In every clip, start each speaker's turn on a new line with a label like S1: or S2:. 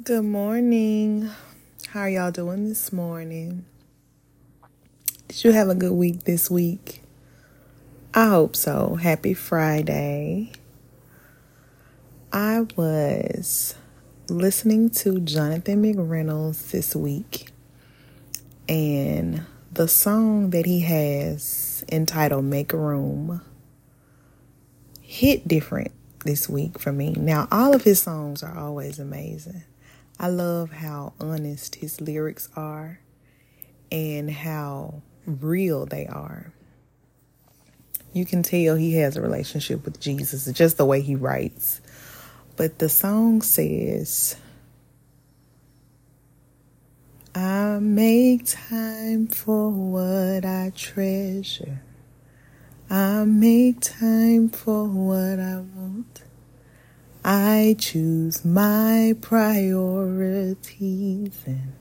S1: Good morning. How are y'all doing this morning? Did you have a good week this week? I hope so. Happy Friday. I was listening to Jonathan McReynolds this week, and the song that he has entitled Make Room hit different this week for me. Now, all of his songs are always amazing. I love how honest his lyrics are and how real they are. You can tell he has a relationship with Jesus, just the way he writes. But the song says, I make time for what I treasure. I make time for what I want. I choose my priorities and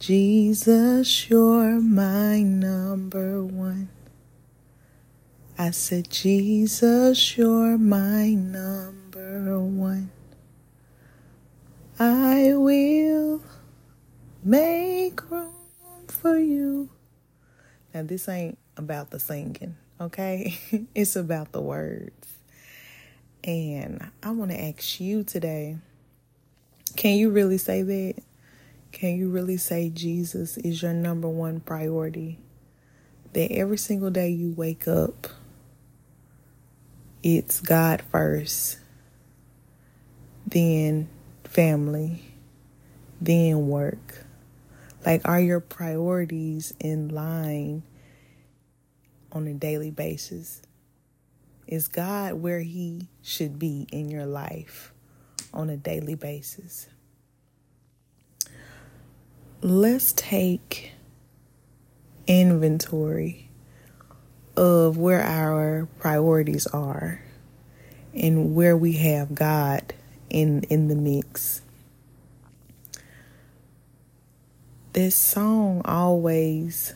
S1: Jesus, you're my number one. I said, Jesus, you're my number one. I will make room for you. Now, this ain't about the singing, okay? it's about the words. And I want to ask you today can you really say that? Can you really say Jesus is your number one priority? That every single day you wake up, it's God first, then family, then work. Like, are your priorities in line on a daily basis? Is God where He should be in your life on a daily basis? Let's take inventory of where our priorities are and where we have God in in the mix. This song always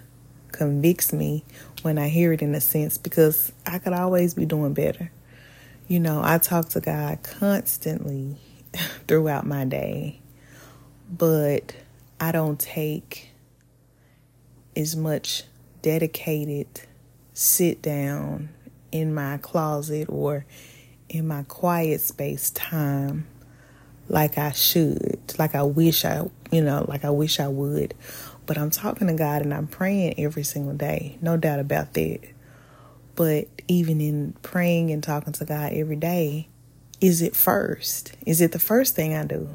S1: convicts me when I hear it in a sense because I could always be doing better. You know, I talk to God constantly throughout my day, but I don't take as much dedicated sit down in my closet or in my quiet space time like I should, like I wish I, you know, like I wish I would. But I'm talking to God and I'm praying every single day. No doubt about that. But even in praying and talking to God every day, is it first? Is it the first thing I do?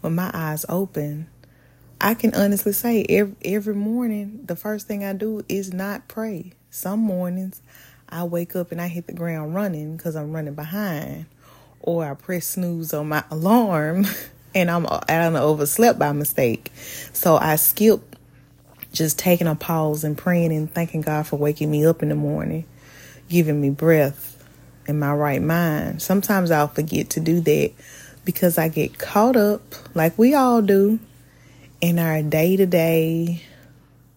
S1: When my eyes open, I can honestly say every, every morning, the first thing I do is not pray. Some mornings I wake up and I hit the ground running because I'm running behind, or I press snooze on my alarm and I'm I don't overslept by mistake. So I skipped just taking a pause and praying and thanking God for waking me up in the morning, giving me breath in my right mind. Sometimes I'll forget to do that because I get caught up, like we all do, in our day to day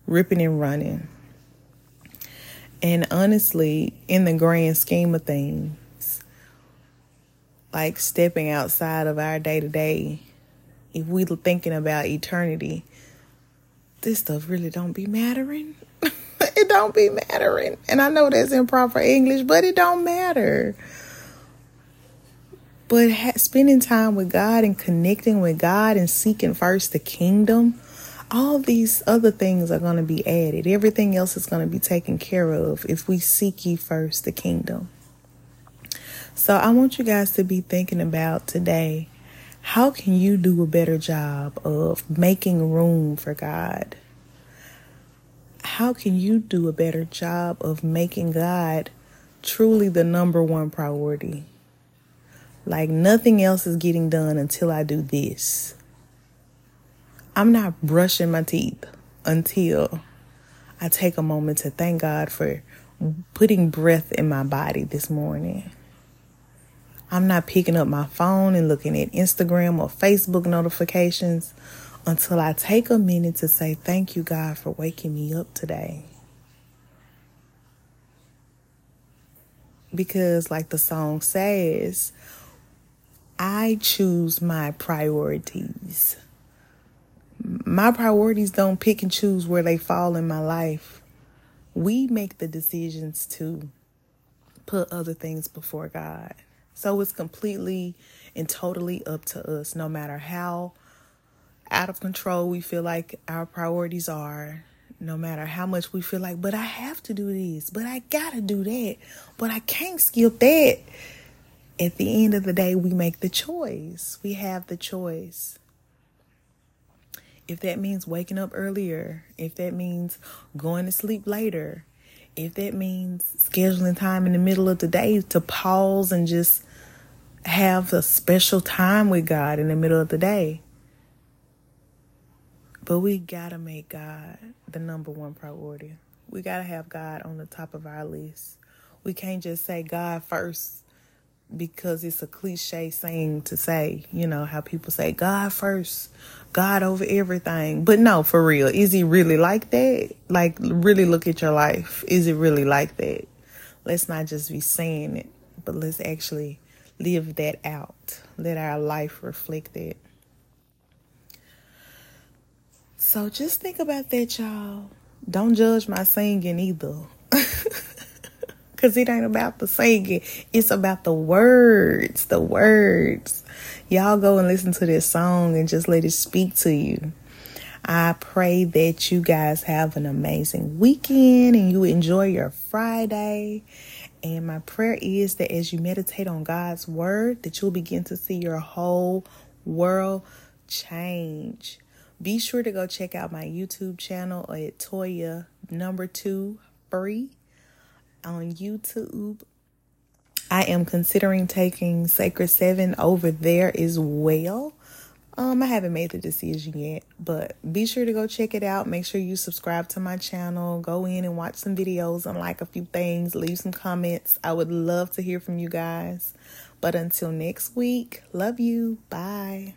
S1: ripping and running. And honestly, in the grand scheme of things, like stepping outside of our day to day, if we thinking about eternity, this stuff really don't be mattering. it don't be mattering. And I know that's improper English, but it don't matter. But ha- spending time with God and connecting with God and seeking first the kingdom, all these other things are going to be added. Everything else is going to be taken care of if we seek ye first the kingdom. So I want you guys to be thinking about today how can you do a better job of making room for God? How can you do a better job of making God truly the number one priority? Like nothing else is getting done until I do this. I'm not brushing my teeth until I take a moment to thank God for putting breath in my body this morning. I'm not picking up my phone and looking at Instagram or Facebook notifications until I take a minute to say, Thank you, God, for waking me up today. Because, like the song says, I choose my priorities. My priorities don't pick and choose where they fall in my life. We make the decisions to put other things before God. So it's completely and totally up to us, no matter how out of control we feel like our priorities are, no matter how much we feel like, but I have to do this, but I gotta do that, but I can't skip that. At the end of the day, we make the choice. We have the choice. If that means waking up earlier, if that means going to sleep later, if that means scheduling time in the middle of the day to pause and just have a special time with God in the middle of the day. But we gotta make God the number one priority. We gotta have God on the top of our list. We can't just say God first because it's a cliche saying to say, you know, how people say God first, God over everything. But no, for real, is he really like that? Like, really look at your life. Is it really like that? Let's not just be saying it, but let's actually live that out. Let our life reflect that. So just think about that, y'all. Don't judge my singing either. Because it ain't about the singing, it's about the words. The words. Y'all go and listen to this song and just let it speak to you. I pray that you guys have an amazing weekend and you enjoy your Friday. And my prayer is that as you meditate on God's word, that you'll begin to see your whole world change. Be sure to go check out my YouTube channel at Toya number two free on YouTube. I am considering taking Sacred Seven over there as well. Um, I haven't made the decision yet, but be sure to go check it out. Make sure you subscribe to my channel. Go in and watch some videos and like a few things. Leave some comments. I would love to hear from you guys. But until next week, love you. Bye.